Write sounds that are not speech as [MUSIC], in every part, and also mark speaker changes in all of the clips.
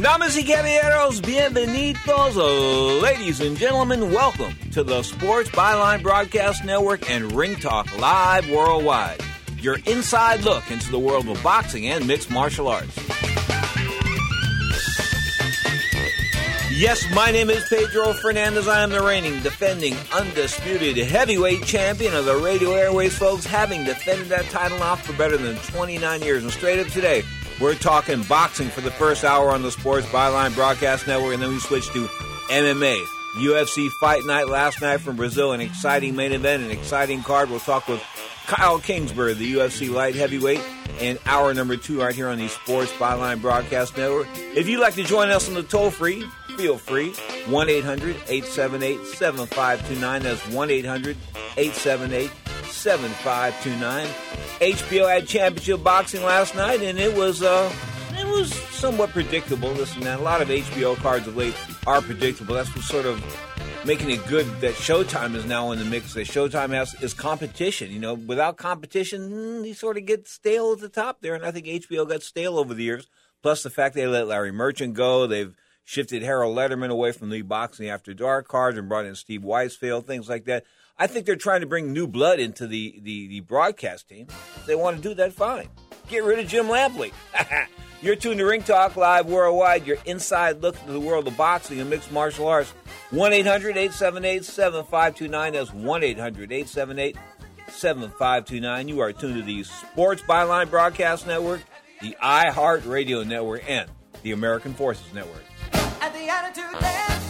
Speaker 1: Damas y caballeros, bienvenidos. Oh, ladies and gentlemen, welcome to the Sports Byline Broadcast Network and Ring Talk Live Worldwide. Your inside look into the world of boxing and mixed martial arts. Yes, my name is Pedro Fernandez. I am the reigning, defending, undisputed heavyweight champion of the radio airways, folks, having defended that title off for better than 29 years. And straight up today, we're talking boxing for the first hour on the Sports Byline Broadcast Network, and then we switch to MMA. UFC Fight Night last night from Brazil, an exciting main event, an exciting card. We'll talk with Kyle Kingsbury, the UFC light heavyweight, and hour number two right here on the Sports Byline Broadcast Network. If you'd like to join us on the toll free, feel free. 1 800 878 7529. That's 1 800 878 7529. HBO had championship boxing last night, and it was uh, it was somewhat predictable. Listen, man, a lot of HBO cards of late are predictable. That's what's sort of making it good that Showtime is now in the mix. That Showtime has is competition. You know, without competition, you sort of get stale at the top there. And I think HBO got stale over the years. Plus the fact they let Larry Merchant go, they've shifted Harold Lederman away from the Boxing After Dark cards and brought in Steve Weisfeld, things like that. I think they're trying to bring new blood into the, the, the broadcast team. If they want to do that, fine. Get rid of Jim Lampley. [LAUGHS] You're tuned to Ring Talk Live Worldwide, your inside look into the world of boxing and mixed martial arts. 1 800 878 7529. That's 1 800 878 7529. You are tuned to the Sports Byline Broadcast Network, the iHeart Radio Network, and the American Forces Network.
Speaker 2: At the attitude dance.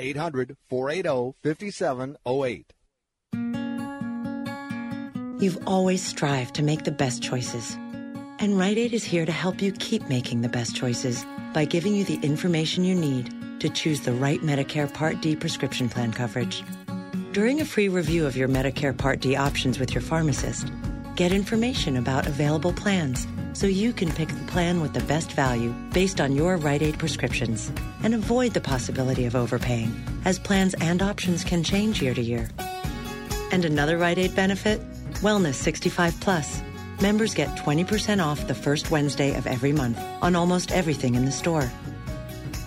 Speaker 3: 800 480 5708.
Speaker 4: You've always strived to make the best choices. And Rite Aid is here to help you keep making the best choices by giving you the information you need to choose the right Medicare Part D prescription plan coverage. During a free review of your Medicare Part D options with your pharmacist, get information about available plans so you can pick the plan with the best value based on your Rite Aid prescriptions and avoid the possibility of overpaying, as plans and options can change year to year. And another Rite Aid benefit? Wellness 65 Plus. Members get 20% off the first Wednesday of every month on almost everything in the store.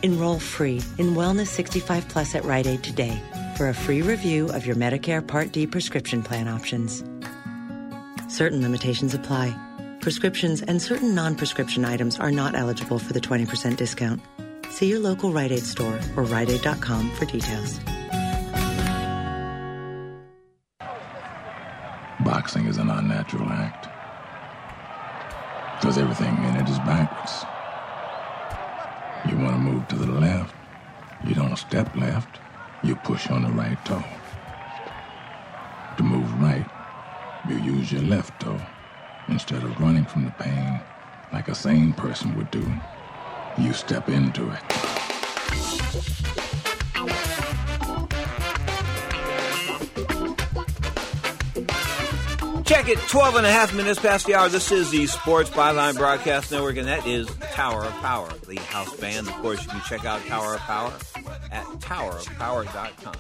Speaker 4: Enroll free in Wellness 65 Plus at Rite Aid today for a free review of your Medicare Part D prescription plan options. Certain limitations apply. Prescriptions and certain non prescription items are not eligible for the 20% discount. See your local Rite Aid store or riteaid.com for details.
Speaker 5: Boxing is an unnatural act. Because everything in it is backwards. You want to move to the left, you don't step left, you push on the right toe. To move right, you use your left toe instead of running from the pain like a sane person would do. You step into it.
Speaker 1: Check it, 12 and a half minutes past the hour. This is the Sports Byline Broadcast Network, and that is Tower of Power, the house band. Of course, you can check out Tower of Power at towerofpower.com.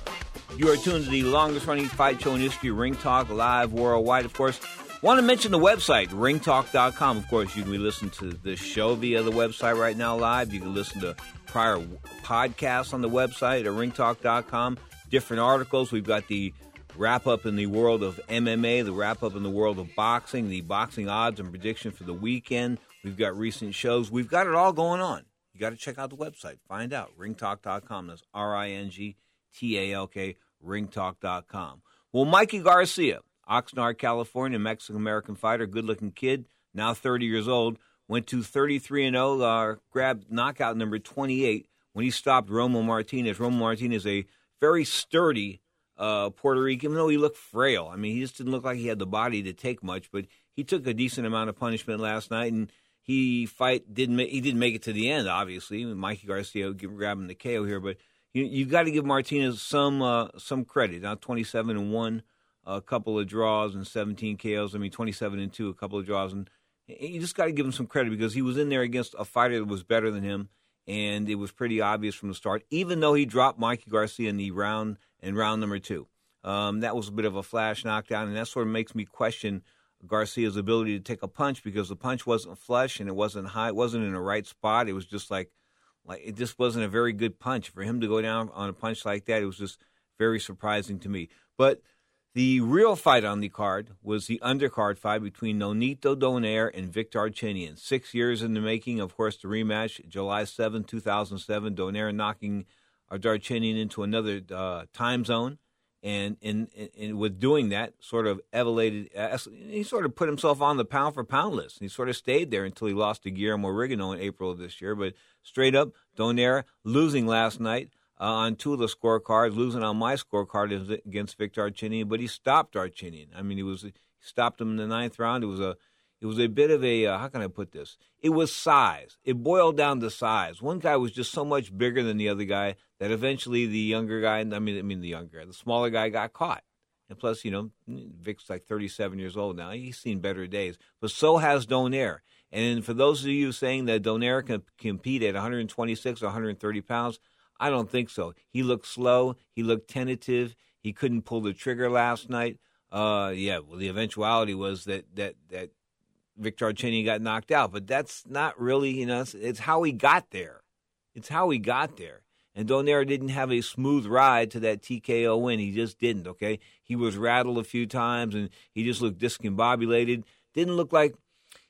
Speaker 1: You are tuned to the longest running fight show in history, Ring Talk, live worldwide. Of course, want to mention the website, ringtalk.com. Of course, you can listen to this show via the website right now live. You can listen to prior podcasts on the website at ringtalk.com. Different articles. We've got the wrap up in the world of MMA, the wrap up in the world of boxing, the boxing odds and prediction for the weekend. We've got recent shows. We've got it all going on. You got to check out the website. Find out. Ringtalk.com. That's R I N G T A L K, ringtalk.com. Well, Mikey Garcia, Oxnard, California, Mexican American fighter, good looking kid, now 30 years old, went to 33 and 0, uh, grabbed knockout number 28 when he stopped Roman Martinez. Roman Martinez, a very sturdy uh, Puerto Rican, even though he looked frail. I mean, he just didn't look like he had the body to take much, but he took a decent amount of punishment last night, and he fight didn't make, he didn't make it to the end. Obviously, Mikey Garcia grabbing the KO here, but you you got to give Martinez some uh, some credit. Now twenty seven and one, a couple of draws and seventeen KOs. I mean twenty seven and two, a couple of draws, and you just got to give him some credit because he was in there against a fighter that was better than him, and it was pretty obvious from the start. Even though he dropped Mikey Garcia in the round in round number two, um, that was a bit of a flash knockdown, and that sort of makes me question Garcia's ability to take a punch because the punch wasn't flush and it wasn't high, it wasn't in the right spot. It was just like like it just wasn't a very good punch for him to go down on a punch like that. It was just very surprising to me. But the real fight on the card was the undercard fight between Nonito Donaire and Victor Darchinyan. Six years in the making, of course, the rematch, July 7, 2007. Donaire knocking Darchinyan into another uh, time zone. And, and with doing that, sort of elevated, he sort of put himself on the pound for pound list. He sort of stayed there until he lost to Guillermo Rigondeaux in April of this year. But straight up, Donaire losing last night uh, on two of the scorecards, losing on my scorecard against Victor Darchinyan, but he stopped Darchinyan. I mean, he was he stopped him in the ninth round. It was a it was a bit of a uh, how can I put this? It was size. It boiled down to size. One guy was just so much bigger than the other guy that eventually the younger guy, I mean, I mean the younger the smaller guy got caught. And plus, you know, Vic's like 37 years old now. He's seen better days. But so has Donaire. And for those of you saying that Donaire can compete at 126 or 130 pounds, I don't think so. He looked slow. He looked tentative. He couldn't pull the trigger last night. Uh, yeah, well, the eventuality was that that that Victor Darchinyan got knocked out, but that's not really, you know, it's, it's how he got there. It's how he got there. And Donaire didn't have a smooth ride to that TKO win. He just didn't, okay? He was rattled a few times and he just looked discombobulated. Didn't look like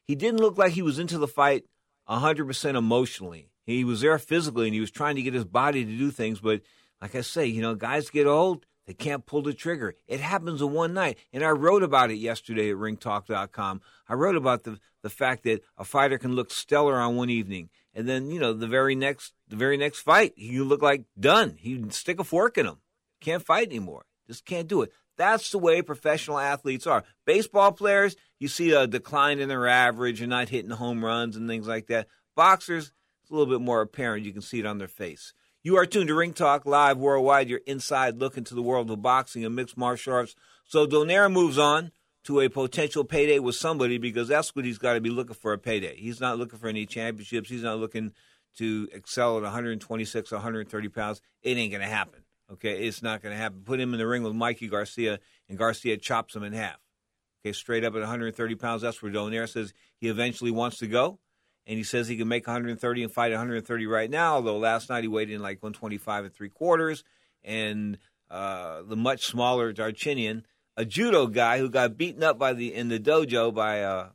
Speaker 1: he didn't look like he was into the fight 100% emotionally. He was there physically and he was trying to get his body to do things, but like I say, you know, guys get old, they can't pull the trigger. It happens in one night. And I wrote about it yesterday at ringtalk.com. I wrote about the the fact that a fighter can look stellar on one evening and then, you know, the very next the very next fight, he look like done. He'd stick a fork in him. Can't fight anymore. Just can't do it. That's the way professional athletes are. Baseball players, you see a decline in their average and not hitting home runs and things like that. Boxers, it's a little bit more apparent. You can see it on their face. You are tuned to Ring Talk Live Worldwide, your inside look into the world of boxing and mixed martial arts. So Donaire moves on to a potential payday with somebody because that's what he's got to be looking for a payday. He's not looking for any championships. He's not looking to excel at 126 130 pounds. It ain't going to happen. Okay, it's not going to happen. Put him in the ring with Mikey Garcia, and Garcia chops him in half. Okay, straight up at 130 pounds. That's where Donaire says he eventually wants to go, and he says he can make 130 and fight 130 right now. Although last night he weighed in like 125 and three quarters, and uh, the much smaller Darchinyan, a judo guy who got beaten up by the in the dojo by uh,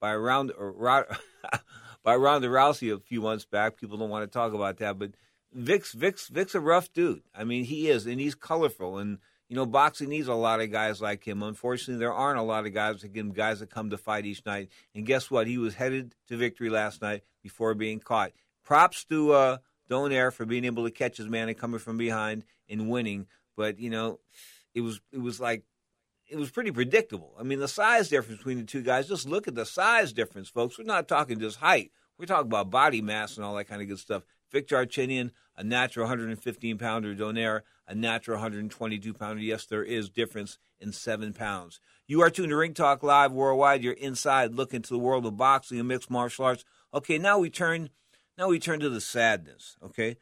Speaker 1: by round [LAUGHS] by Ronda Rousey a few months back. People don't want to talk about that, but Vic's Vic's Vic's a rough dude. I mean, he is, and he's colorful. And you know, boxing needs a lot of guys like him. Unfortunately, there aren't a lot of guys again guys that come to fight each night. And guess what? He was headed to victory last night before being caught. Props to uh, Donaire for being able to catch his man and coming from behind and winning. But you know, it was it was like it was pretty predictable. I mean, the size difference between the two guys. Just look at the size difference, folks. We're not talking just height. We're talking about body mass and all that kind of good stuff. Victor Darchinyan, a natural 115 pounder. Donaire, a natural 122 pounder. Yes, there is difference in seven pounds. You are tuned to Ring Talk Live worldwide. You're inside look into the world of boxing and mixed martial arts. Okay, now we turn now we turn to the sadness. Okay,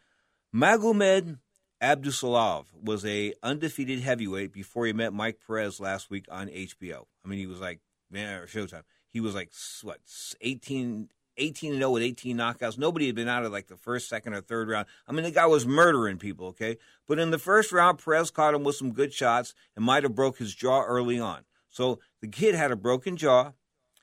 Speaker 1: Magomed Abdusalov was a undefeated heavyweight before he met Mike Perez last week on HBO. I mean, he was like man, or Showtime. He was like what 18, 18 and 0 with 18 knockouts. Nobody had been out of like the first, second, or third round. I mean, the guy was murdering people, okay? But in the first round, Perez caught him with some good shots and might have broke his jaw early on. So the kid had a broken jaw,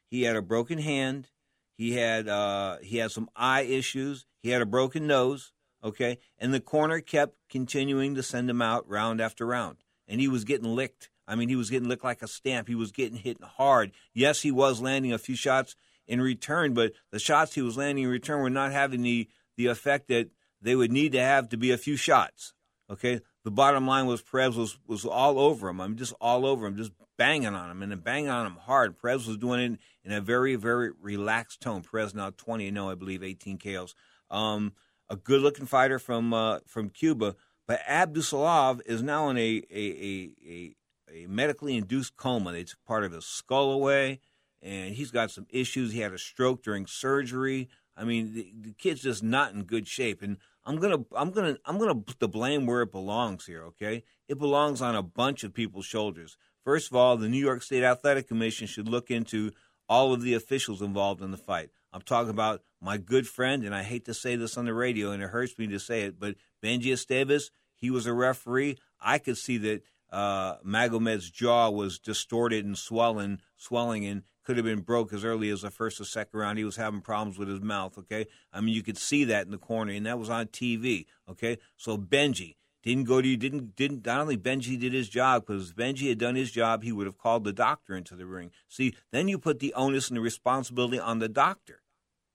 Speaker 1: he had a broken hand, he had uh, he had some eye issues, he had a broken nose, okay? And the corner kept continuing to send him out round after round, and he was getting licked. I mean, he was getting licked like a stamp. He was getting hit hard. Yes, he was landing a few shots in return, but the shots he was landing in return were not having the the effect that they would need to have to be a few shots. Okay, the bottom line was Perez was was all over him. I'm just all over him, just banging on him and banging on him hard. Perez was doing it in a very very relaxed tone. Perez now 20 and 0, I believe, 18 KOs. Um, a good looking fighter from uh, from Cuba, but Abdusalov is now in a a, a, a a medically induced coma. They took part of his skull away, and he's got some issues. He had a stroke during surgery. I mean, the, the kid's just not in good shape. And I'm gonna, I'm gonna, I'm gonna put the blame where it belongs here. Okay, it belongs on a bunch of people's shoulders. First of all, the New York State Athletic Commission should look into all of the officials involved in the fight. I'm talking about my good friend, and I hate to say this on the radio, and it hurts me to say it, but Benji Esteves, he was a referee. I could see that uh, Magomed's jaw was distorted and swollen, swelling, and could have been broke as early as the first or second round. He was having problems with his mouth. Okay, I mean you could see that in the corner, and that was on TV. Okay, so Benji didn't go to you, didn't didn't. Not only Benji did his job because if Benji had done his job, he would have called the doctor into the ring. See, then you put the onus and the responsibility on the doctor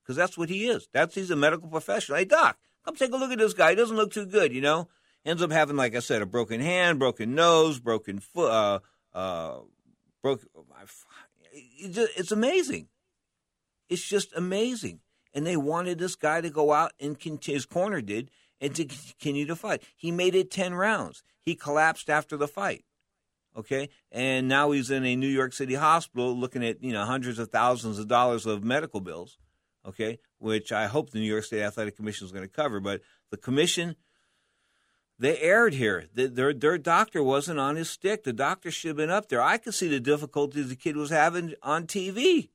Speaker 1: because that's what he is. That's he's a medical professional. Hey doc, come take a look at this guy. He doesn't look too good, you know ends up having, like I said, a broken hand, broken nose, broken foot, uh, uh, broke. It's amazing. It's just amazing. And they wanted this guy to go out and continue, his corner did, and to continue to fight. He made it 10 rounds. He collapsed after the fight. Okay. And now he's in a New York City hospital looking at, you know, hundreds of thousands of dollars of medical bills. Okay. Which I hope the New York State Athletic Commission is going to cover. But the commission they erred here. The, their their doctor wasn't on his stick. The doctor should have been up there. I could see the difficulties the kid was having on TV,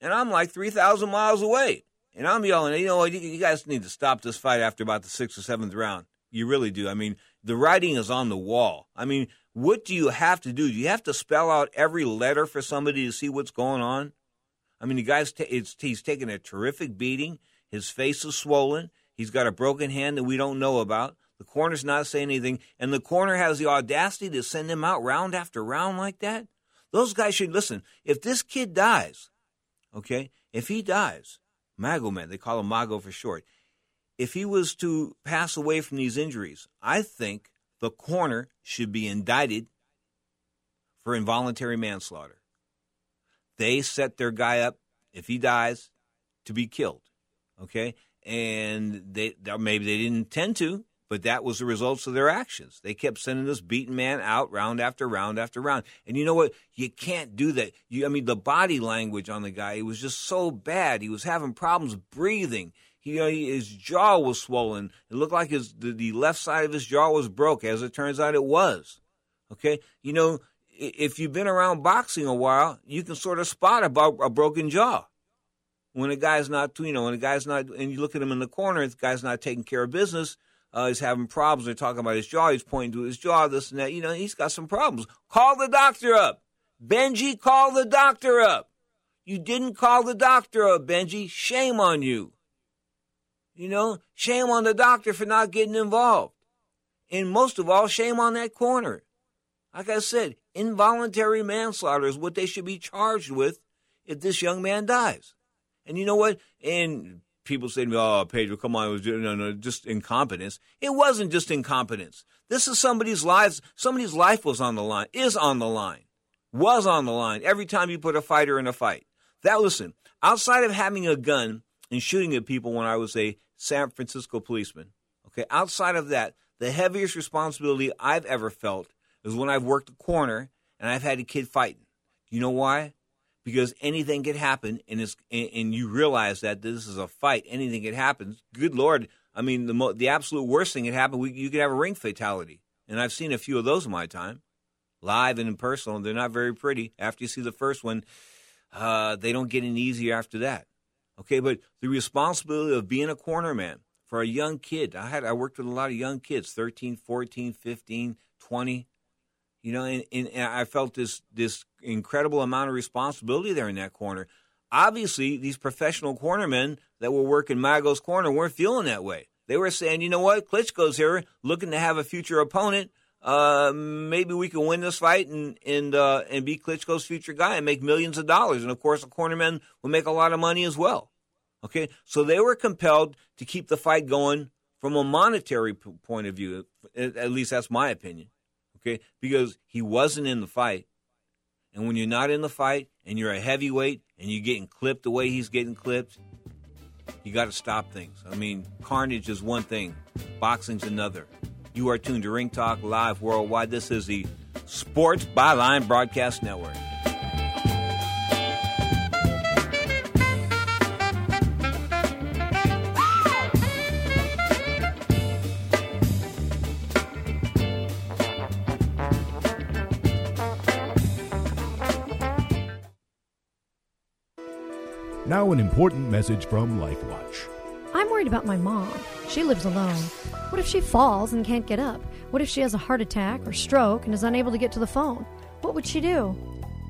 Speaker 1: and I'm like three thousand miles away, and I'm yelling, you know, you guys need to stop this fight after about the sixth or seventh round. You really do. I mean, the writing is on the wall. I mean, what do you have to do? Do you have to spell out every letter for somebody to see what's going on? I mean, the guy's t- he's taking a terrific beating. His face is swollen. He's got a broken hand that we don't know about. The corner's not saying anything, and the corner has the audacity to send him out round after round like that. Those guys should listen. If this kid dies, okay, if he dies, Magomed, they call him Mago for short. If he was to pass away from these injuries, I think the corner should be indicted for involuntary manslaughter. They set their guy up, if he dies, to be killed. Okay? And they maybe they didn't intend to, but that was the results of their actions. They kept sending this beaten man out round after round after round. And you know what? You can't do that. You, I mean, the body language on the guy, it was just so bad. He was having problems breathing. He, you know, he, his jaw was swollen. It looked like his the, the left side of his jaw was broke. As it turns out, it was. Okay, you know, if you've been around boxing a while, you can sort of spot a, a broken jaw when a guy's not, you know, when a guy's not, and you look at him in the corner, the guy's not taking care of business. Uh, he's having problems. They're talking about his jaw. He's pointing to his jaw, this and that. You know, he's got some problems. Call the doctor up. Benji, call the doctor up. You didn't call the doctor up, Benji. Shame on you. You know, shame on the doctor for not getting involved. And most of all, shame on that corner. Like I said, involuntary manslaughter is what they should be charged with if this young man dies. And you know what? And people say to me, "Oh, Pedro, come on, it was no, no, just incompetence." It wasn't just incompetence. This is somebody's lives. Somebody's life was on the line. Is on the line. Was on the line every time you put a fighter in a fight. That listen, outside of having a gun and shooting at people when I was a San Francisco policeman, okay, outside of that, the heaviest responsibility I've ever felt is when I've worked a corner and I've had a kid fighting. You know why? Because anything could happen, and it's and, and you realize that this is a fight. Anything could happen. Good Lord, I mean the mo- the absolute worst thing could happen. We, you could have a ring fatality, and I've seen a few of those in my time, live and in person. They're not very pretty. After you see the first one, uh, they don't get any easier after that. Okay, but the responsibility of being a corner man for a young kid. I had I worked with a lot of young kids, 13, 14, 15, 20. You know, and, and, I felt this this incredible amount of responsibility there in that corner. Obviously, these professional cornermen that were working Mago's corner weren't feeling that way. They were saying, you know what, Klitschko's here, looking to have a future opponent. Uh, maybe we can win this fight and and uh, and be Klitschko's future guy and make millions of dollars. And of course, the cornermen will make a lot of money as well. Okay, so they were compelled to keep the fight going from a monetary point of view. At least that's my opinion. Okay, because he wasn't in the fight, and when you're not in the fight and you're a heavyweight and you're getting clipped the way he's getting clipped, you got to stop things. I mean, carnage is one thing, boxing's another. You are tuned to Ring Talk Live Worldwide. This is the Sports Byline Broadcast Network.
Speaker 6: Now, an important message from LifeWatch.
Speaker 7: I'm worried about my mom. She lives alone. What if she falls and can't get up? What if she has a heart attack or stroke and is unable to get to the phone? What would she do?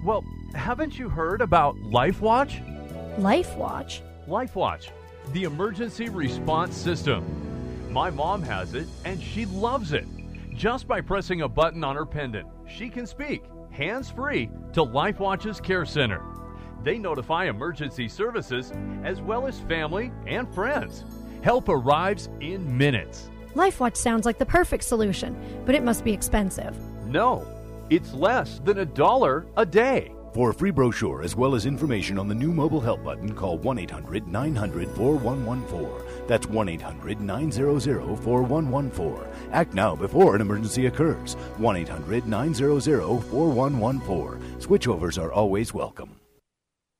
Speaker 8: Well, haven't you heard about LifeWatch?
Speaker 7: LifeWatch?
Speaker 8: LifeWatch, the emergency response system. My mom has it and she loves it. Just by pressing a button on her pendant, she can speak, hands free, to LifeWatch's Care Center. They notify emergency services as well as family and friends. Help arrives in minutes.
Speaker 7: LifeWatch sounds like the perfect solution, but it must be expensive.
Speaker 8: No, it's less than a dollar a day.
Speaker 6: For a free brochure as well as information on the new mobile help button, call 1 800 900 4114. That's 1 800 900 4114. Act now before an emergency occurs. 1 800 900 4114. Switchovers are always welcome.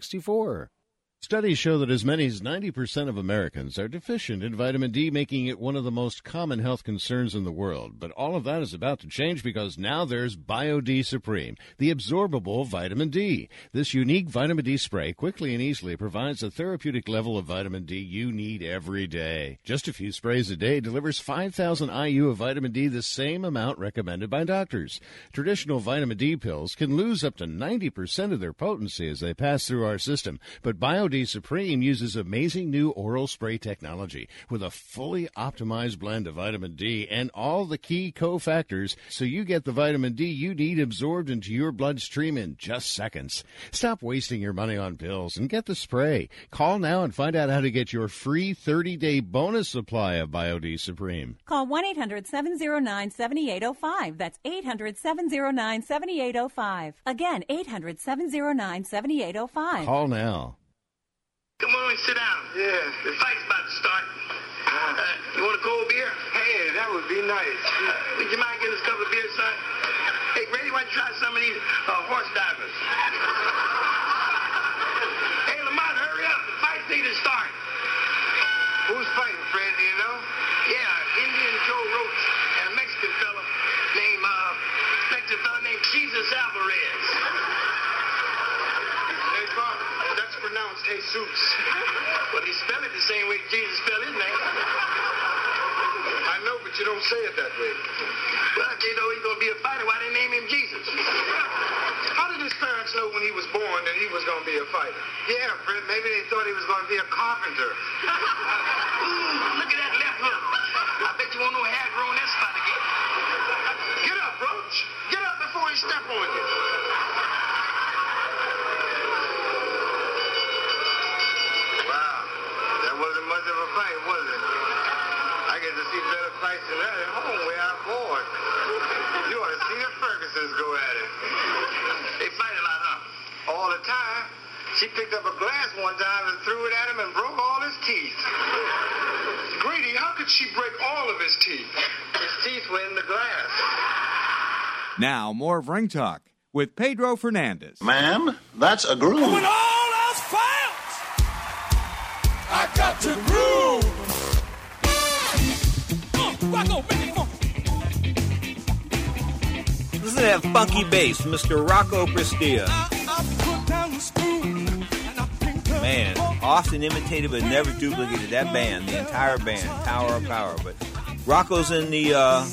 Speaker 9: 64. Studies show that as many as 90% of Americans are deficient in vitamin D, making it one of the most common health concerns in the world. But all of that is about to change because now there's BioD Supreme, the absorbable vitamin D. This unique vitamin D spray quickly and easily provides the therapeutic level of vitamin D you need every day. Just a few sprays a day delivers 5,000 IU of vitamin D, the same amount recommended by doctors. Traditional vitamin D pills can lose up to 90% of their potency as they pass through our system, but BioD Supreme uses amazing new oral spray technology with a fully optimized blend of vitamin D and all the key cofactors so you get the vitamin D you need absorbed into your bloodstream in just seconds. Stop wasting your money on pills and get the spray. Call now and find out how to get your free 30-day bonus supply of BioD Supreme.
Speaker 10: Call 1 800 709 7805. That's 800 709 7805. Again, 800 709 7805.
Speaker 9: Call now.
Speaker 11: Come on, sit down. Yeah. The fight's about to start. Uh, you want a cold beer? Hey, that would be nice. Uh, would you mind getting us a couple of beers, son? Hey, Grady, why don't you try some of these uh, horse divers? [LAUGHS] hey, Lamont, hurry up. The fight's need to start. Who's fighting, Fred? Do you know? Yeah, Indian Joe Roach and a Mexican fella named, uh, Mexican fella named Jesus Alvarez. Hey, Bob, that's pronounced Jesus. well, he spelled it the same way Jesus spelled his name. I know, but you don't say it that way. Well, if they know he's going to be a fighter, why they name him Jesus? How did his parents know when he was born that he was going to be a fighter? Yeah, Fred, maybe they thought he was going to be a carpenter. Ooh, look at that left hook. I bet you won't know hair growing that spot again. Get up, Roach. Get up before he step on you. Wow, that wasn't much of a fight, was it? I get to see better fights than that at home where I'm born. You ought to see the Fergusons go at it. They fight a lot, huh? All the time. She picked up a glass one time and threw it at him and broke all his teeth. Grady, how could she break all of his teeth? His teeth were in the glass.
Speaker 12: Now, more of Ring Talk with Pedro Fernandez.
Speaker 13: Ma'am, that's a groove.
Speaker 2: When all else fails, I got to groove. Uh, rock on, make it funk.
Speaker 1: Listen to that funky bass, Mr. Rocco Prestia.
Speaker 2: Put
Speaker 1: often imitated but never duplicated. That band, the entire band, Tower of Power. But Rocco's in the uh,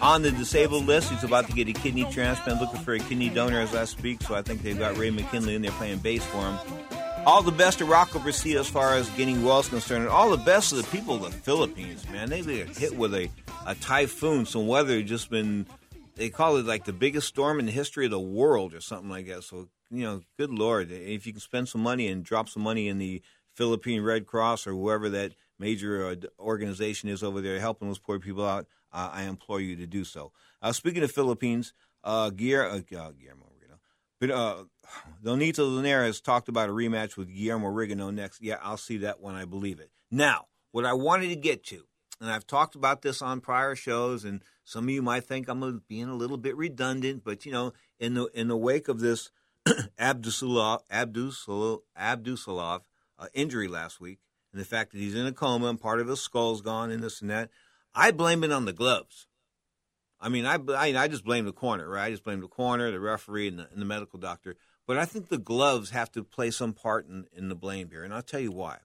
Speaker 1: on the disabled list. He's about to get a kidney transplant, looking for a kidney donor as I speak. So I think they've got Ray McKinley in there playing bass for him. All the best to Rocco Prestia as far as getting well is concerned, and all the best to the people of the Philippines. Man, they get hit with a, a typhoon. Some weather just been. They call it like the biggest storm in the history of the world, or something like that. So you know, good lord, if you can spend some money and drop some money in the Philippine Red Cross or whoever that major uh, organization is over there helping those poor people out, uh, I implore you to do so. Uh, speaking of Philippines, uh, Guillermo, uh, Guillermo but uh, Donito Linares has talked about a rematch with Guillermo Rigondeaux next. Yeah, I'll see that when I believe it. Now, what I wanted to get to, and I've talked about this on prior shows, and some of you might think I'm being a little bit redundant, but you know, in the in the wake of this [CLEARS THROAT] Abdusalov, Abdusalov, Abdusalov uh, injury last week, and the fact that he's in a coma and part of his skull's gone and this and that, I blame it on the gloves. I mean, I, I, I just blame the corner, right? I just blame the corner, the referee, and the, and the medical doctor. But I think the gloves have to play some part in, in the blame here, and I'll tell you why.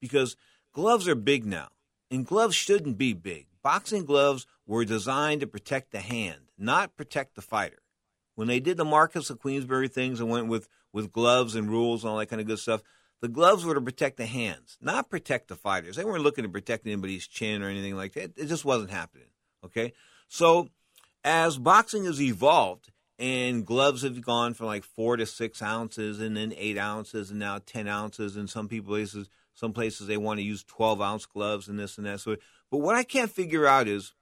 Speaker 1: Because gloves are big now, and gloves shouldn't be big. Boxing gloves were designed to protect the hand, not protect the fighter when they did the Marquess of Queensberry things and went with, with gloves and rules and all that kind of good stuff, the gloves were to protect the hands, not protect the fighters. They weren't looking to protect anybody's chin or anything like that. It just wasn't happening. Okay? So as boxing has evolved, and gloves have gone from like four to six ounces, and then eight ounces, and now ten ounces. And some people places, some places they want to use twelve ounce gloves and this and that. So, but what I can't figure out is,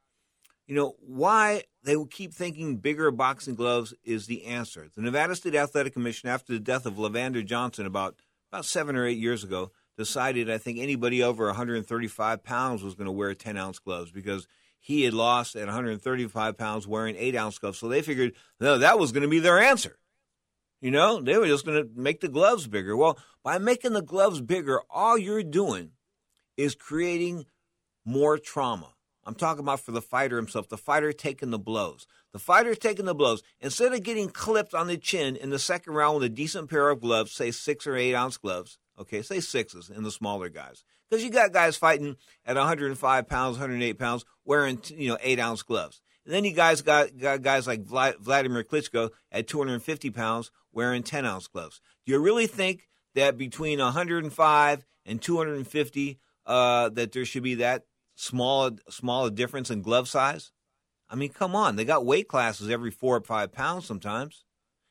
Speaker 1: you know, why they will keep thinking bigger boxing gloves is the answer. The Nevada State Athletic Commission, after the death of Leavander Johnson about about seven or eight years ago, decided I think anybody over 135 pounds was going to wear 10 ounce gloves because he had lost at 135 pounds wearing eight ounce gloves. So they figured no, that was going to be their answer. You know, they were just going to make the gloves bigger. Well, by making the gloves bigger, all you're doing is creating more trauma. I'm talking about for the fighter himself, the fighter taking the blows. The fighter's taking the blows. Instead of getting clipped on the chin in the second round with a decent pair of gloves, say six or eight ounce gloves, okay, say sixes in the smaller guys. Because you got guys fighting at 105 pounds, 108 pounds, wearing, you know, eight ounce gloves. And then you guys got, got guys like Vla- Vladimir Klitschko at 250 pounds wearing 10 ounce gloves. Do you really think that between 105 and 250 uh, that there should be that small small difference in glove size? I mean, come on. They got weight classes every four or five pounds sometimes.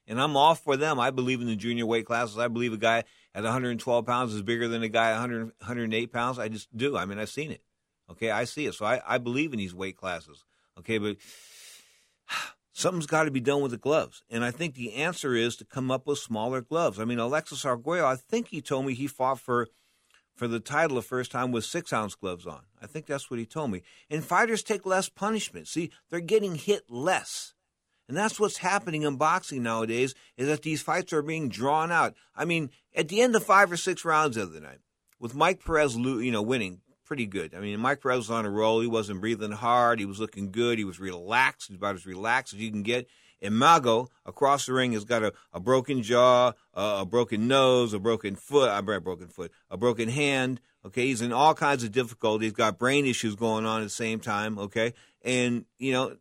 Speaker 1: And I'm all for them. I believe in the junior weight classes. I believe a guy at 112 pounds is bigger than a guy at 100, 108 pounds. I just do. I mean, I've seen it. Okay, I see it. So I, I believe in these weight classes. Okay, but [SIGHS] something's got to be done with the gloves. And I think the answer is to come up with smaller gloves. I mean, Alexis Arguello, I think he told me he fought for for the title the first time with six ounce gloves on. I think that's what he told me. And fighters take less punishment. See, they're getting hit less. And that's what's happening in boxing nowadays is that these fights are being drawn out. I mean, at the end of five or six rounds of the other night, with Mike Perez, you know, winning pretty good. I mean, Mike Perez was on a roll. He wasn't breathing hard. He was looking good. He was relaxed. About as relaxed as you can get. And Mago across the ring has got a, a broken jaw, a broken nose, a broken foot, I broken foot, a broken hand. Okay, he's in all kinds of difficulties. He's got brain issues going on at the same time. Okay, and you know,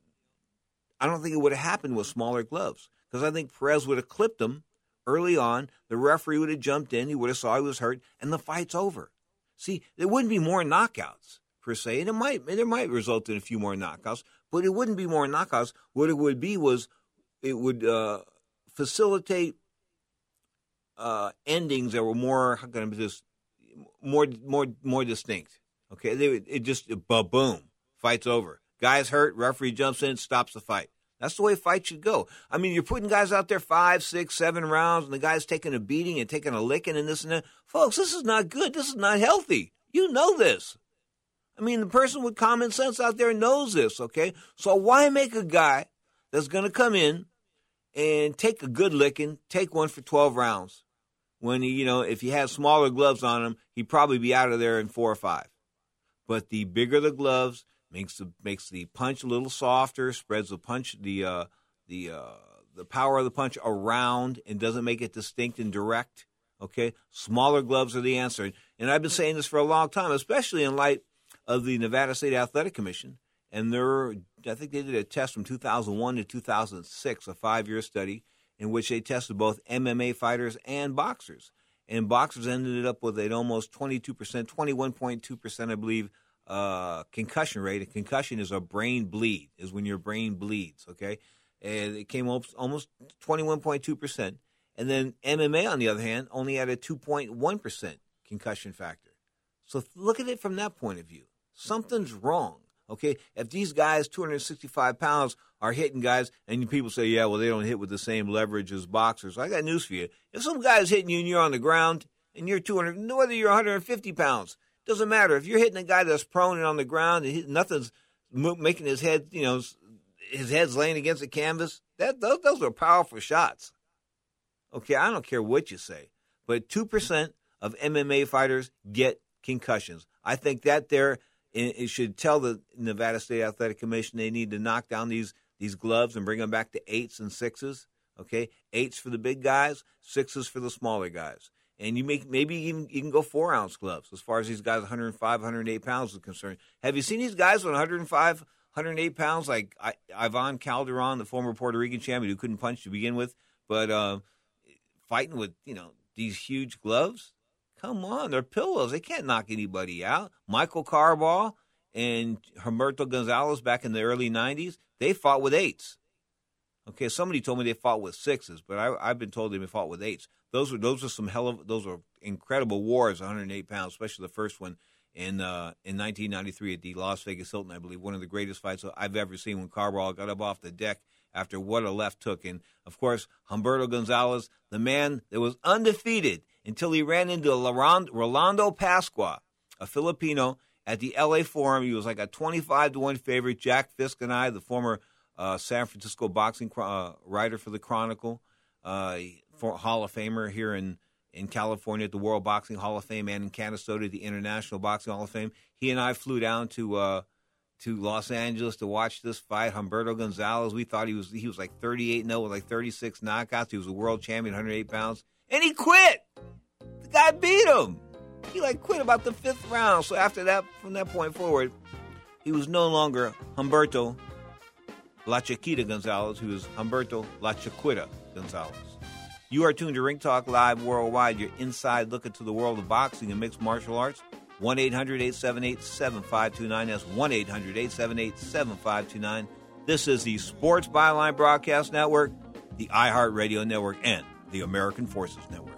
Speaker 1: I don't think it would have happened with smaller gloves because I think Perez would have clipped him early on. The referee would have jumped in. He would have saw he was hurt, and the fight's over. See, there wouldn't be more knockouts per se, and it might there might result in a few more knockouts, but it wouldn't be more knockouts. What it would be was it would uh, facilitate uh, endings that were more how can I just more more more distinct. Okay, they it just ba boom, fight's over. Guys hurt, referee jumps in, stops the fight. That's the way fights should go. I mean, you're putting guys out there five, six, seven rounds, and the guy's taking a beating and taking a licking and this and that. Folks, this is not good. This is not healthy. You know this. I mean, the person with common sense out there knows this, okay? So why make a guy that's going to come in and take a good licking, take one for 12 rounds? When he, you know, if he had smaller gloves on him, he'd probably be out of there in four or five. But the bigger the gloves makes the makes the punch a little softer, spreads the punch the uh, the uh, the power of the punch around, and doesn't make it distinct and direct. Okay, smaller gloves are the answer, and I've been saying this for a long time, especially in light of the Nevada State Athletic Commission. And there, I think they did a test from 2001 to 2006, a five-year study in which they tested both MMA fighters and boxers. And boxers ended up with an almost 22%, 21.2%, I believe, uh, concussion rate. A concussion is a brain bleed, is when your brain bleeds, okay? And it came up almost 21.2%. And then MMA, on the other hand, only had a 2.1% concussion factor. So look at it from that point of view. Something's wrong. Okay, if these guys, 265 pounds, are hitting guys, and people say, yeah, well, they don't hit with the same leverage as boxers. I got news for you. If some guy's hitting you and you're on the ground, and you're 200, whether you're 150 pounds, doesn't matter. If you're hitting a guy that's prone and on the ground, and nothing's making his head, you know, his head's laying against the canvas, that those, those are powerful shots. Okay, I don't care what you say, but 2% of MMA fighters get concussions. I think that there it, should tell the Nevada State Athletic Commission they need to knock down these these gloves and bring them back to eights and sixes. Okay, eights for the big guys, sixes for the smaller guys. And you make maybe even you can go four ounce gloves as far as these guys 105, 108 pounds is concerned. Have you seen these guys with 105, 108 pounds like I, Ivan Calderon, the former Puerto Rican champion who couldn't punch to begin with, but uh, fighting with you know these huge gloves? Come on, they're pillows. They can't knock anybody out. Michael Carbajal and Humberto Gonzalez back in the early 90s, they fought with eights. Okay, somebody told me they fought with sixes, but I, I've been told they fought with eights. Those were those are some hell of those were incredible wars. 108 pounds, especially the first one in uh, in 1993 at the Las Vegas Hilton, I believe, one of the greatest fights I've ever seen. When Carbajal got up off the deck after what a left took, and of course Humberto Gonzalez, the man that was undefeated until he ran into Rolando Pascua, a Filipino at the LA Forum. He was like a 25 to 1 favorite. Jack Fiske and I, the former uh, San Francisco boxing uh, writer for the Chronicle, uh, for Hall of Famer here in, in California at the World Boxing Hall of Fame and in Canastota, the International Boxing Hall of Fame. He and I flew down to uh, to Los Angeles to watch this fight. Humberto Gonzalez, we thought he was he was like 38 0 with like 36 knockouts. He was a world champion, 108 pounds, and he quit. Guy beat him. He like quit about the fifth round. So after that, from that point forward, he was no longer Humberto La Chiquita Gonzalez, He was Humberto La Chiquita Gonzalez. You are tuned to Ring Talk Live Worldwide, your inside look into the world of boxing and mixed martial arts. 1 800 878 7529. That's 1 800 878 7529. This is the Sports Byline Broadcast Network, the iHeartRadio Network, and the American Forces Network.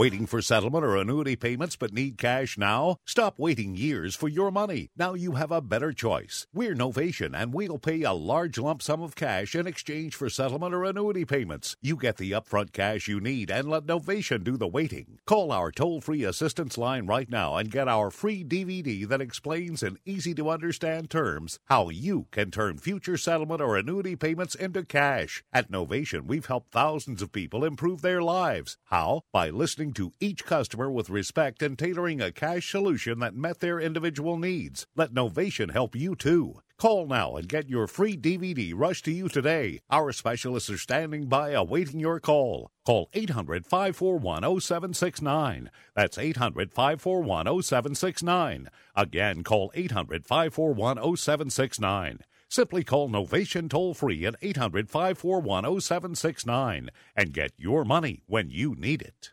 Speaker 13: Waiting for settlement or annuity payments but need cash now? Stop waiting years for your money. Now you have a better choice. We're Novation and we'll pay a large lump sum of cash in exchange for settlement or annuity payments. You get the upfront cash you need and let Novation do the waiting. Call our toll free assistance line right now and get our free DVD that explains in easy to understand terms how you can turn future settlement or annuity payments into cash. At Novation, we've helped thousands of people improve their lives. How? By listening to each customer with respect and tailoring a cash solution that met their individual needs. Let Novation help you too. Call now and get your free DVD rushed to you today. Our specialists are standing by awaiting your call. Call 800 541 0769. That's 800 541 0769. Again, call 800 541 0769. Simply call Novation toll free at 800 541 0769 and get your money when you need it.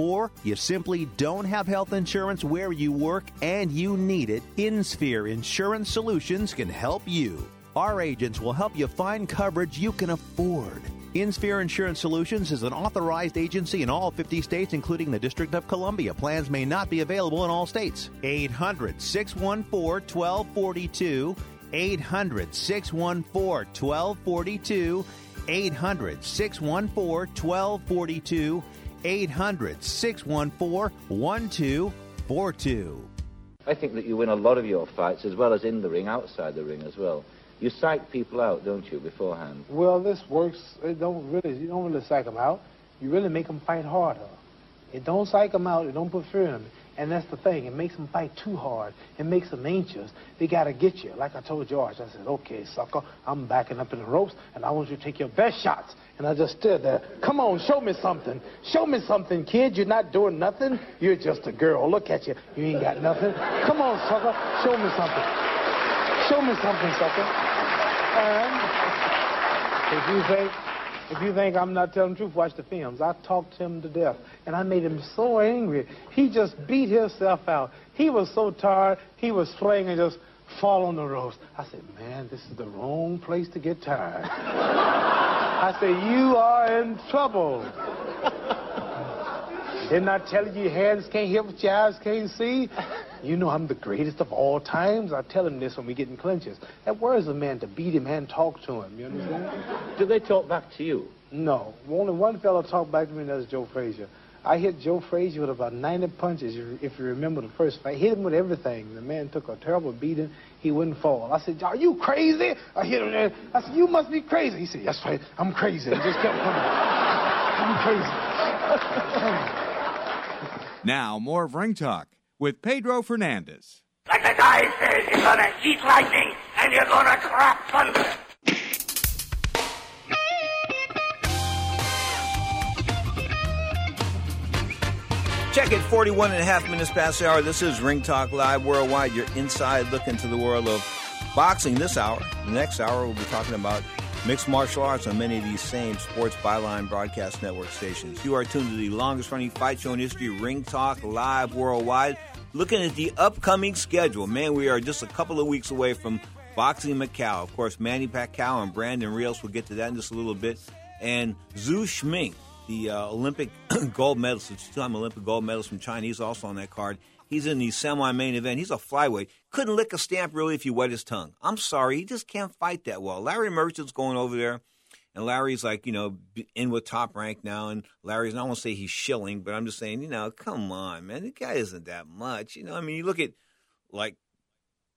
Speaker 14: or you simply don't have health insurance where you work and you need it, InSphere Insurance Solutions can help you. Our agents will help you find coverage you can afford. InSphere Insurance Solutions is an authorized agency in all 50 states, including the District of Columbia. Plans may not be available in all states. 800 614 1242. 800 614 1242. 800 614 1242. 800 614 1242.
Speaker 15: I think that you win a lot of your fights as well as in the ring, outside the ring as well. You psych people out, don't you, beforehand?
Speaker 16: Well, this works. It don't really. You don't really psych them out. You really make them fight harder. It don't psych them out. It don't put fear in them. And that's the thing. It makes them fight too hard. It makes them anxious. They got to get you. Like I told George, I said, okay, sucker, I'm backing up in the ropes, and I want you to take your best shots. And I just stood there. Come on, show me something. Show me something, kid. You're not doing nothing. You're just a girl. Look at you. You ain't got nothing. Come on, sucker. Show me something. Show me something, sucker. And if you think if you think I'm not telling the truth, watch the films. I talked him to death, and I made him so angry. He just beat himself out. He was so tired, he was swaying and just fall on the ropes. I said, man, this is the wrong place to get tired. [LAUGHS] I said, you are in trouble. Didn't I tell you your hands can't hear what your eyes can't see? You know I'm the greatest of all times. I tell him this when we get in clinches. That worries a man to beat him and talk to him. You understand?
Speaker 15: Do they talk back to you?
Speaker 16: No. Only one fellow talked back to me, and that's Joe Frazier. I hit Joe Frazier with about 90 punches, if you remember the first fight. I Hit him with everything. The man took a terrible beating. He wouldn't fall. I said, are you crazy? I hit him there. I said, you must be crazy. He said, yes, right. I'm crazy. He just kept coming. [LAUGHS] I'm crazy.
Speaker 12: Now, more of Ring Talk with Pedro Fernandez.
Speaker 11: Like the guy says, you're gonna eat lightning and you're gonna crap thunder.
Speaker 1: Check it, 41 and a half minutes past the hour. This is Ring Talk Live Worldwide, your inside look into the world of boxing this hour. The next hour, we'll be talking about mixed martial arts on many of these same Sports Byline Broadcast Network stations. You are tuned to the longest running fight show in history, Ring Talk Live Worldwide. Looking at the upcoming schedule, man, we are just a couple of weeks away from Boxing Macau. Of course, Manny Pacquiao and Brandon Rios, we'll get to that in just a little bit. And Zou Shiming, the uh, Olympic [CLEARS THROAT] gold medalist, two-time Olympic gold medalist from China, he's also on that card. He's in the semi-main event. He's a flyweight. Couldn't lick a stamp really if you wet his tongue. I'm sorry, he just can't fight that well. Larry Merchant's going over there, and Larry's like you know in with top rank now. And Larry's I don't want to say he's shilling, but I'm just saying you know come on man, the guy isn't that much. You know I mean you look at like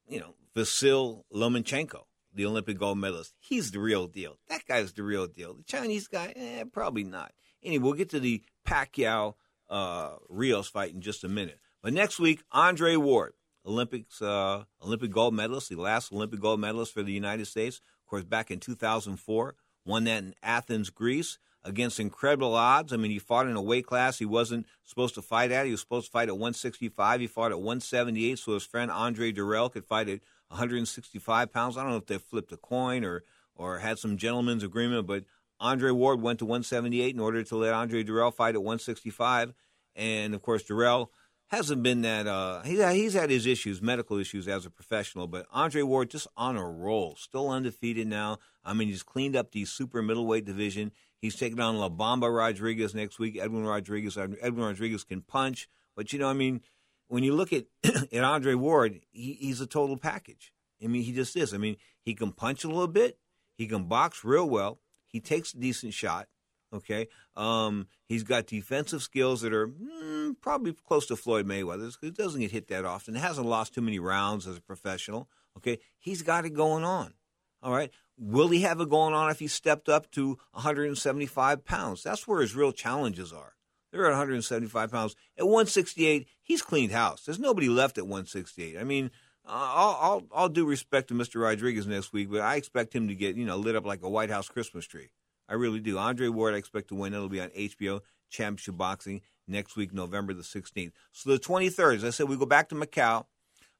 Speaker 1: you know Vasyl Lomachenko, the Olympic gold medalist. He's the real deal. That guy's the real deal. The Chinese guy, eh, probably not. Anyway, we'll get to the Pacquiao uh, Rios fight in just a minute. But next week, Andre Ward, Olympics uh, Olympic gold medalist, the last Olympic gold medalist for the United States, of course, back in 2004, won that in Athens, Greece, against incredible odds. I mean, he fought in a weight class he wasn't supposed to fight at. He was supposed to fight at 165. He fought at 178, so his friend Andre Dirrell could fight at 165 pounds. I don't know if they flipped a coin or or had some gentleman's agreement, but Andre Ward went to 178 in order to let Andre Dirrell fight at 165. And of course, Dirrell hasn't been that. Uh, he, he's had his issues, medical issues as a professional, but Andre Ward just on a roll, still undefeated now. I mean, he's cleaned up the super middleweight division. He's taking on La Bamba Rodriguez next week. Edwin Rodriguez, Edwin Rodriguez can punch, but you know, I mean, when you look at [CLEARS THROAT] at Andre Ward, he, he's a total package. I mean, he just is. I mean, he can punch a little bit. He can box real well. He takes a decent shot. Okay, um, he's got defensive skills that are mm, probably close to Floyd Mayweather's. He doesn't get hit that often. He hasn't lost too many rounds as a professional. Okay, he's got it going on. All right, will he have it going on if he stepped up to 175 pounds? That's where his real challenges are. They're at 175 pounds. At 168, he's cleaned house. There's nobody left at 168. I mean, Uh, I'll, I'll I'll do respect to Mr. Rodriguez next week, but I expect him to get you know lit up like a White House Christmas tree. I really do. Andre Ward, I expect to win. It'll be on HBO Championship Boxing next week, November the 16th. So the 23rd, as I said, we go back to Macau,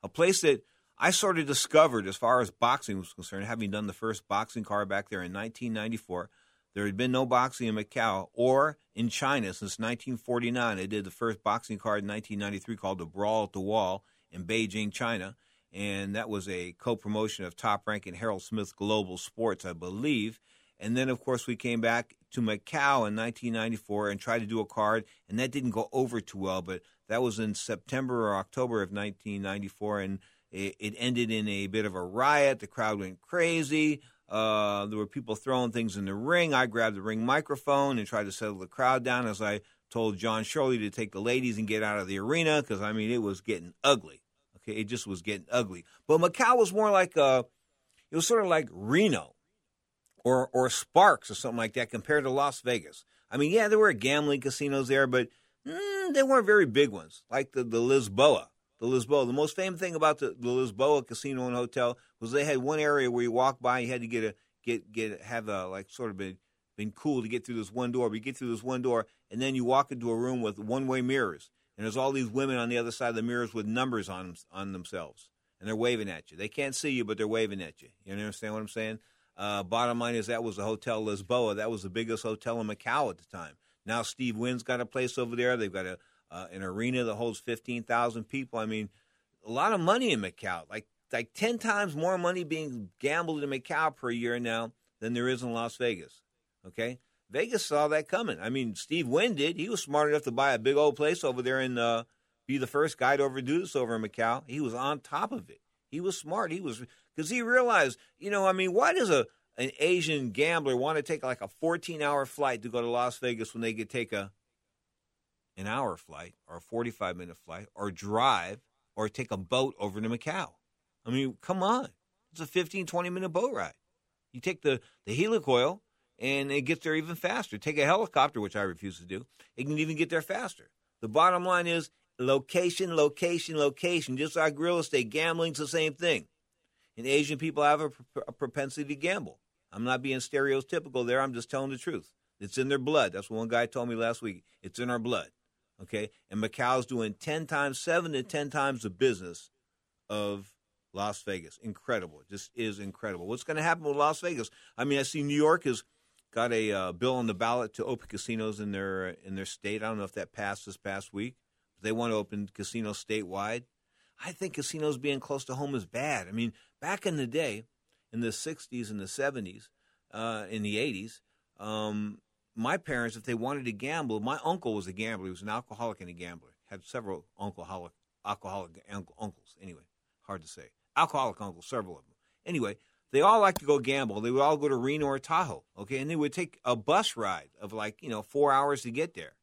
Speaker 1: a place that I sort of discovered as far as boxing was concerned, having done the first boxing card back there in 1994. There had been no boxing in Macau or in China since 1949. They did the first boxing card in 1993 called the Brawl at the Wall in Beijing, China. And that was a co promotion of top rank and Harold Smith Global Sports, I believe. And then, of course, we came back to Macau in 1994 and tried to do a card, and that didn't go over too well. But that was in September or October of 1994, and it, it ended in a bit of a riot. The crowd went crazy. Uh, there were people throwing things in the ring. I grabbed the ring microphone and tried to settle the crowd down as I told John Shirley to take the ladies and get out of the arena because, I mean, it was getting ugly. Okay, it just was getting ugly. But Macau was more like, uh, it was sort of like Reno or or Sparks or something like that compared to Las Vegas. I mean, yeah, there were gambling casinos there, but mm, they weren't very big ones, like the the Lisboa. The Lisboa. The most famous thing about the, the Lisboa casino and hotel was they had one area where you walk by, you had to get a get get have a like sort of been been cool to get through this one door. But you get through this one door, and then you walk into a room with one way mirrors, and there's all these women on the other side of the mirrors with numbers on on themselves, and they're waving at you. They can't see you, but they're waving at you. You understand what I'm saying? Uh, bottom line is that was the Hotel Lisboa. That was the biggest hotel in Macau at the time. Now Steve Wynn's got a place over there. They've got a uh, an arena that holds fifteen thousand people. I mean, a lot of money in Macau. Like like ten times more money being gambled in Macau per year now than there is in Las Vegas. Okay, Vegas saw that coming. I mean, Steve Wynn did. He was smart enough to buy a big old place over there and uh, be the first guy to ever do this over in Macau. He was on top of it. He was smart. He was because he realized, you know, I mean, why does a an Asian gambler want to take like a 14 hour flight to go to Las Vegas when they could take a an hour flight or a 45 minute flight or drive or take a boat over to Macau? I mean, come on. It's a 15, 20 minute boat ride. You take the, the helicoil and it gets there even faster. Take a helicopter, which I refuse to do. It can even get there faster. The bottom line is location, location, location. Just like real estate, gambling's the same thing. And Asian people have a, a propensity to gamble. I'm not being stereotypical there. I'm just telling the truth. It's in their blood. That's what one guy told me last week. It's in our blood. Okay? And Macau's doing 10 times, 7 to 10 times the business of Las Vegas. Incredible. It just is incredible. What's going to happen with Las Vegas? I mean, I see New York has got a uh, bill on the ballot to open casinos in their in their state. I don't know if that passed this past week. But they want to open casinos statewide. I think casinos being close to home is bad. I mean, back in the day, in the 60s and the 70s, uh, in the 80s, um, my parents, if they wanted to gamble, my uncle was a gambler. He was an alcoholic and a gambler. Had several alcoholic, alcoholic uncles. Anyway, hard to say. Alcoholic uncles, several of them. Anyway, they all like to go gamble. They would all go to Reno or Tahoe, okay? And they would take a bus ride of like, you know, four hours to get there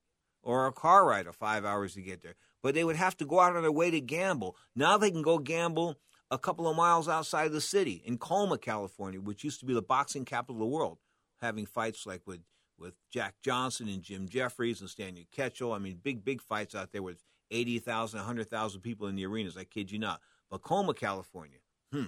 Speaker 1: or a car ride of five hours to get there. But they would have to go out on their way to gamble. Now they can go gamble a couple of miles outside of the city in Colma, California, which used to be the boxing capital of the world, having fights like with, with Jack Johnson and Jim Jeffries and Stanley Ketchel. I mean, big, big fights out there with 80,000, 100,000 people in the arenas. I kid you not. But Colma, California, hmm,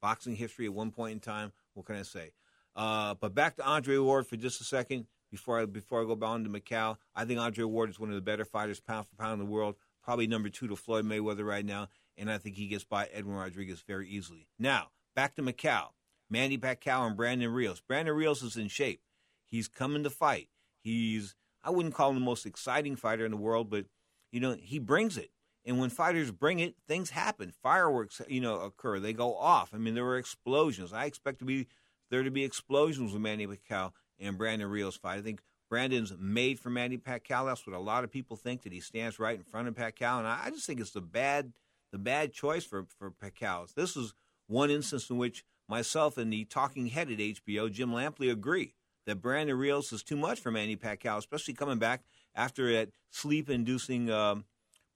Speaker 1: boxing history at one point in time. What can I say? Uh, but back to Andre Ward for just a second before I before I go on to Macau. I think Andre Ward is one of the better fighters pound for pound in the world. Probably number two to Floyd Mayweather right now, and I think he gets by Edwin Rodriguez very easily. Now back to Macau. Manny Pacquiao and Brandon Rios. Brandon Rios is in shape. He's coming to fight. He's I wouldn't call him the most exciting fighter in the world, but you know he brings it. And when fighters bring it, things happen. Fireworks, you know, occur. They go off. I mean, there were explosions. I expect to be there to be explosions with Manny Pacquiao and Brandon Rios fight. I think Brandon's made for Manny Pacquiao. That's what a lot of people think that he stands right in front of Pacquiao, and I, just think it's the bad the bad choice for for Pacquiao. This is one instance in which myself and the talking head at HBO, Jim Lampley, agree that Brandon Rios is too much for Manny Pacquiao, especially coming back after that sleep-inducing um,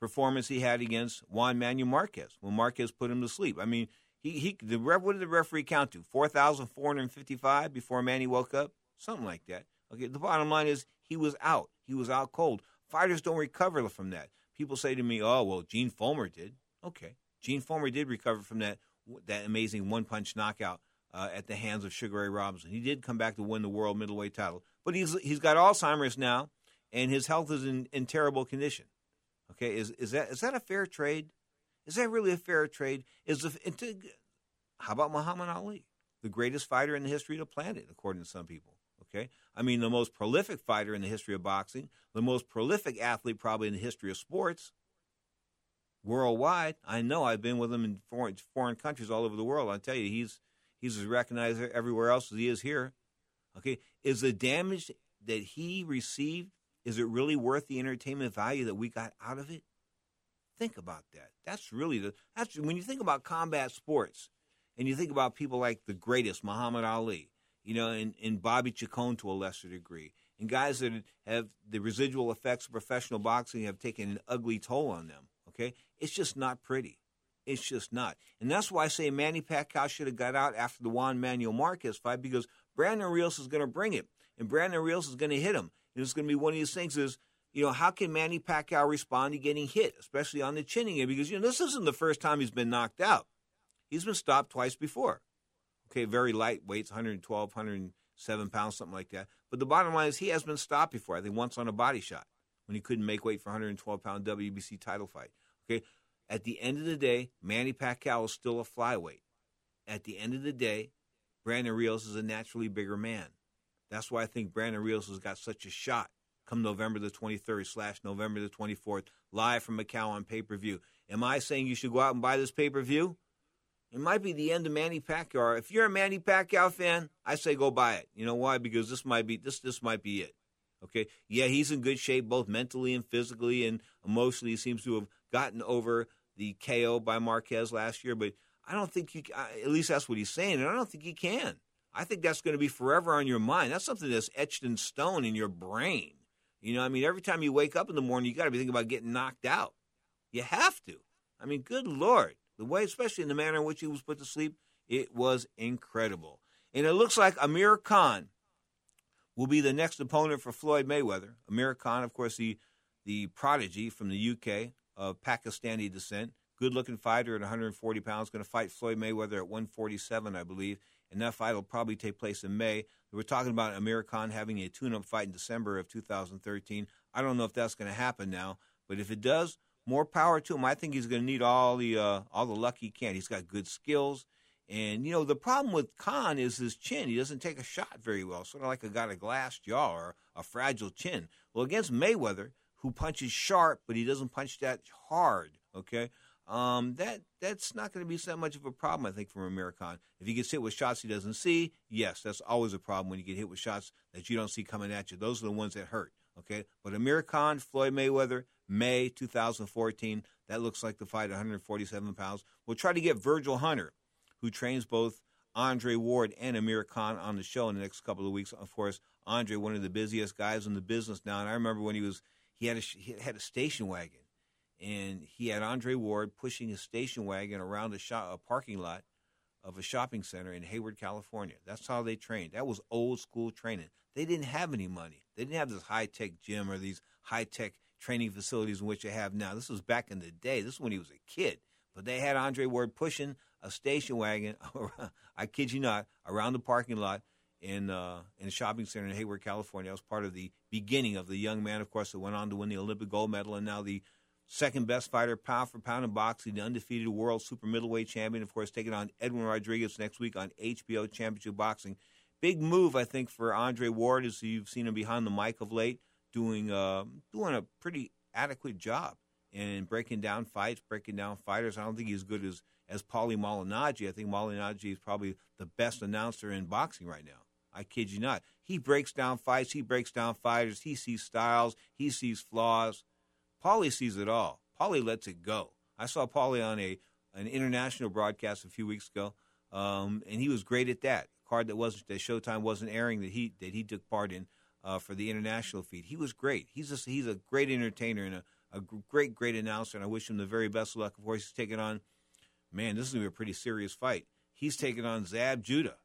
Speaker 1: performance he had against Juan Manuel Marquez when Marquez put him to sleep. I mean, he he the ref, what did the referee count to? Four thousand four hundred fifty-five before Manny woke up, something like that. Okay, the bottom line is he was out. He was out cold. Fighters don't recover from that. People say to me, "Oh, well, Gene Fullmer did." Okay, Gene Fullmer did recover from that that amazing one-punch knockout uh, at the hands of Sugar Ray Robinson. He did come back to win the world middleweight title, but he's he's got Alzheimer's now, and his health is in, in terrible condition. Okay, is is that is that a fair trade? Is that really a fair trade? Is the, how about Muhammad Ali, the greatest fighter in the history of the planet, according to some people? Okay, I mean the most prolific fighter in the history of boxing, the most prolific athlete probably in the history of sports worldwide. I know I've been with him in foreign foreign countries all over the world. I tell you, he's he's as recognized everywhere else as he is here. Okay, is the damage that he received is it really worth the entertainment value that we got out of it? Think about that. That's really the that's when you think about combat sports and you think about people like the greatest Muhammad Ali, you know, and, and Bobby Chacon to a lesser degree, and guys that have the residual effects of professional boxing have taken an ugly toll on them. Okay, it's just not pretty. It's just not, and that's why I say Manny Pacquiao should have got out after the Juan Manuel Marquez fight because Brandon Rios is going to bring it, and Brandon Rios is going to hit him. And it's going to be one of these things is you know, how can Manny Pacquiao respond to getting hit, especially on the chin again? Because, you know, this isn't the first time he's been knocked out. He's been stopped twice before. Okay, very light weights, 112, 107 pounds, something like that. But the bottom line is he has been stopped before. I think once on a body shot when he couldn't make weight for 112 pound WBC title fight. Okay, at the end of the day, Manny Pacquiao is still a flyweight. At the end of the day, Brandon Rios is a naturally bigger man. That's why I think Brandon Rios has got such a shot come November the 23rd slash November the 24th, live from Macau on pay per view. Am I saying you should go out and buy this pay per view? It might be the end of Manny Pacquiao. If you're a Manny Pacquiao fan, I say go buy it. You know why? Because this might be this this might be it. Okay, yeah, he's in good shape both mentally and physically and emotionally. He seems to have gotten over the KO by Marquez last year, but I don't think he. At least that's what he's saying, and I don't think he can. I think that's going to be forever on your mind. That's something that's etched in stone in your brain. You know, I mean, every time you wake up in the morning, you got to be thinking about getting knocked out. You have to. I mean, good lord, the way, especially in the manner in which he was put to sleep, it was incredible. And it looks like Amir Khan will be the next opponent for Floyd Mayweather. Amir Khan, of course, the the prodigy from the UK of Pakistani descent, good-looking fighter at 140 pounds, going to fight Floyd Mayweather at 147, I believe. And that fight will probably take place in May. We're talking about Amir Khan having a tune-up fight in December of 2013. I don't know if that's going to happen now, but if it does, more power to him. I think he's going to need all the uh, all the luck he can. He's got good skills. And you know the problem with Khan is his chin. He doesn't take a shot very well, sort of like a got a glass jaw or a fragile chin. Well, against Mayweather, who punches sharp, but he doesn't punch that hard. Okay, um, that that's not going to be that much of a problem, I think, for Amir Khan. If he gets hit with shots he doesn't see, yes, that's always a problem when you get hit with shots that you don't see coming at you. Those are the ones that hurt. Okay, but Amir Khan, Floyd Mayweather, May 2014. That looks like the fight, 147 pounds. We'll try to get Virgil Hunter who trains both Andre Ward and Amir Khan on the show in the next couple of weeks. Of course, Andre, one of the busiest guys in the business now, and I remember when he was he had a he had a station wagon, and he had Andre Ward pushing his station wagon around a, shop, a parking lot of a shopping center in Hayward, California. That's how they trained. That was old school training. They didn't have any money. They didn't have this high tech gym or these high tech training facilities in which they have now. This was back in the day. This is when he was a kid. But they had Andre Ward pushing a station wagon, [LAUGHS] I kid you not, around the parking lot in uh, in a shopping center in Hayward, California. That was part of the beginning of the young man, of course, that went on to win the Olympic gold medal and now the second best fighter pound for pound in boxing, the undefeated world super middleweight champion, of course, taking on Edwin Rodriguez next week on HBO Championship Boxing. Big move, I think, for Andre Ward, as you've seen him behind the mic of late, doing uh, doing a pretty adequate job in breaking down fights, breaking down fighters. I don't think he's as good as as Paulie Malignaggi. I think Malignaggi is probably the best announcer in boxing right now. I kid you not. He breaks down fights. He breaks down fighters. He sees styles. He sees flaws. Paulie sees it all. Paulie lets it go. I saw Paulie on a an international broadcast a few weeks ago, um, and he was great at that. A card that wasn't that Showtime wasn't airing that he that he took part in uh, for the international feed. He was great. He's a, he's a great entertainer and a, a great great announcer, and I wish him the very best of luck. Of course, he's taking on man, this is to be a pretty serious fight. He's taking on Zab Judah.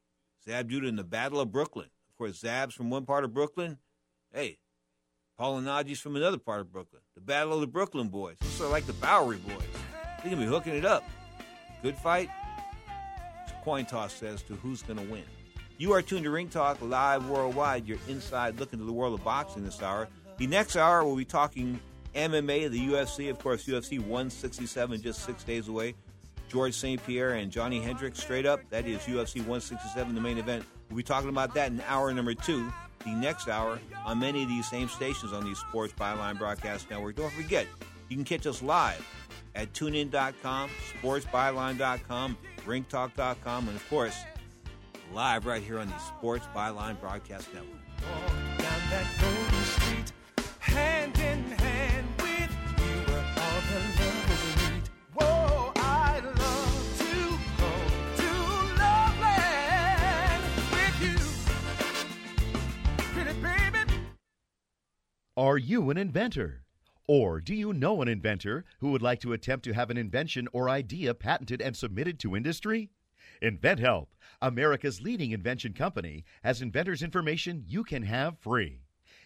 Speaker 1: Zab Judah in the Battle of Brooklyn. Of course, Zab's from one part of Brooklyn. Hey, Malignaggi's from another part of Brooklyn. The Battle of the Brooklyn Boys. It's sort of like the Bowery Boys. They're going to be hooking it up. Good fight. Coin toss as to who's going to win. You are tuned to Ring Talk live worldwide. You're inside looking to the world of boxing this hour. The next hour, we'll be talking MMA, the UFC. Of course, UFC 167 just six days away. George St. Pierre and Johnny Hendricks straight up. That is UFC 167, the main event. We'll be talking about that in hour number two, the next hour, on many of these same stations on the Sports Byline Broadcast Network. Don't forget, you can catch us live at tunein.com, sportsbyline.com, ringtalk.com, and of course, live right here on the Sports Byline Broadcast Network.
Speaker 6: Are you an inventor? Or do you know an inventor who would like to attempt to have an invention or idea patented and submitted to industry? InventHelp, America's leading invention company, has inventors' information you can have free.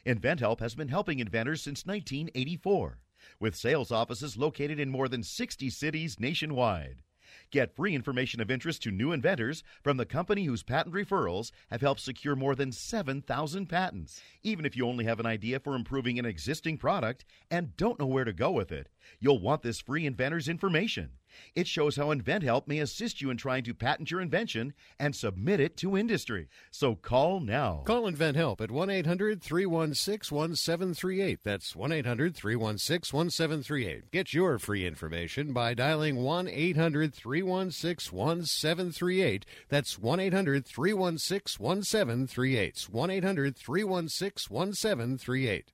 Speaker 17: InventHelp has been helping inventors since 1984, with sales offices located in more than 60 cities nationwide. Get free information of interest to new inventors from the company whose patent referrals have helped secure more than 7,000 patents. Even if you only have an idea for improving an existing product and don't know where to go with it, you'll want this free inventor's information. It shows how InventHelp may assist you in trying to patent your invention and submit it to industry. So call now.
Speaker 9: Call InventHelp at 1 800 316 1738. That's 1 800 316 1738. Get your free information by dialing 1 800 316 1738. That's 1 800 316 1738. 1 800 316 1738.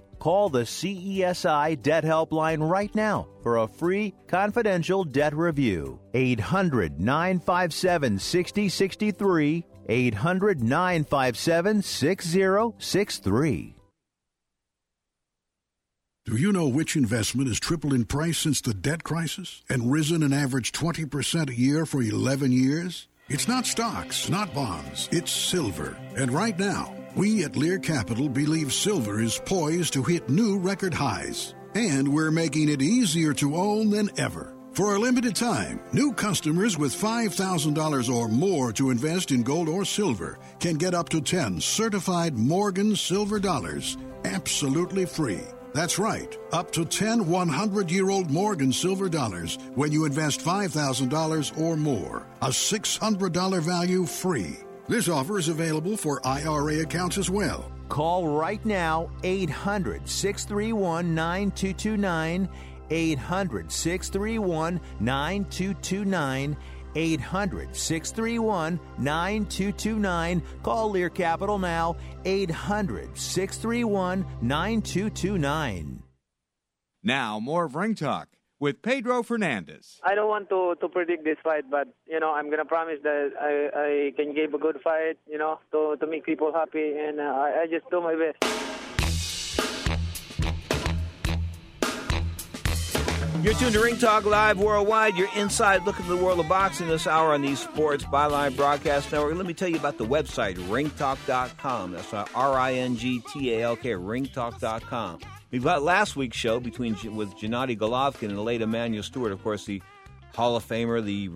Speaker 14: Call the CESI Debt Helpline right now for a free confidential debt review. 800 957 6063. 800 957 6063.
Speaker 18: Do you know which investment has tripled in price since the debt crisis and risen an average 20% a year for 11 years? It's not stocks, not bonds, it's silver. And right now, we at Lear Capital believe silver is poised to hit new record highs. And we're making it easier to own than ever. For a limited time, new customers with $5,000 or more to invest in gold or silver can get up to 10 certified Morgan silver dollars absolutely free. That's right, up to 10 100 year old Morgan silver dollars when you invest $5,000 or more. A $600 value free. This offer is available for IRA accounts as well.
Speaker 14: Call right now 800 631 9229. 800 631 9229. 800 631 9229. Call Lear Capital now. 800 631 9229.
Speaker 12: Now, more of Ring Talk with Pedro Fernandez.
Speaker 19: I don't want to, to predict this fight, but you know I'm gonna promise that I, I can give a good fight, you know, to, to make people happy, and uh, I, I just do my best.
Speaker 1: You're tuned to Ring Talk Live Worldwide, your inside look at the world of boxing this hour on the Sports Byline Broadcast Network. Let me tell you about the website, ringtalk.com. That's R I N G T A L K, ringtalk.com. We've got last week's show between with Gennady Golovkin and the late Emanuel Steward, of course, the Hall of Famer, the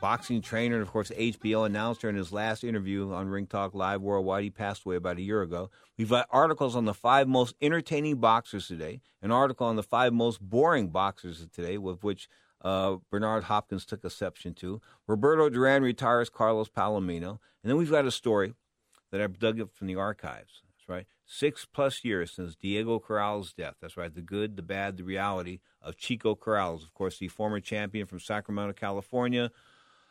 Speaker 1: boxing trainer, and of course, HBO announcer in his last interview on Ring Talk Live Worldwide. He passed away about a year ago. We've got articles on the five most entertaining boxers today, an article on the five most boring boxers today, with which uh, Bernard Hopkins took exception to. Roberto Duran retires Carlos Palomino. And then we've got a story that I dug up from the archives. That's right. Six plus years since Diego Corrales' death. That's right. The good, the bad, the reality of Chico Corrales. Of course, the former champion from Sacramento, California.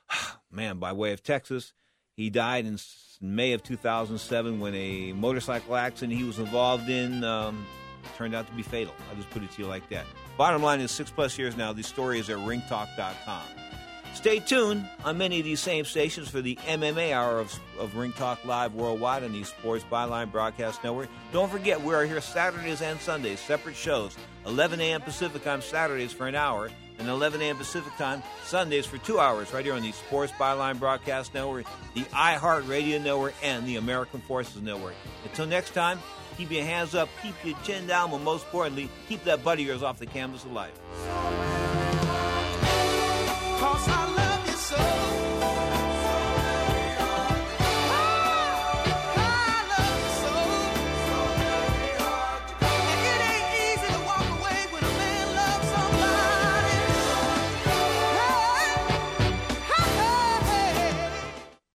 Speaker 1: [SIGHS] Man, by way of Texas. He died in May of 2007 when a motorcycle accident he was involved in um, turned out to be fatal. I'll just put it to you like that. Bottom line is six plus years now. The story is at ringtalk.com. Stay tuned on many of these same stations for the MMA hour of, of Ring Talk Live worldwide on the Sports Byline Broadcast Network. Don't forget, we are here Saturdays and Sundays, separate shows. 11 a.m. Pacific time Saturdays for an hour, and 11 a.m. Pacific time Sundays for two hours, right here on the Sports Byline Broadcast Network, the iHeart Radio Network, and the American Forces Network. Until next time, keep your hands up, keep your chin down, but most importantly, keep that butt of yours off the canvas of life.
Speaker 2: Cause I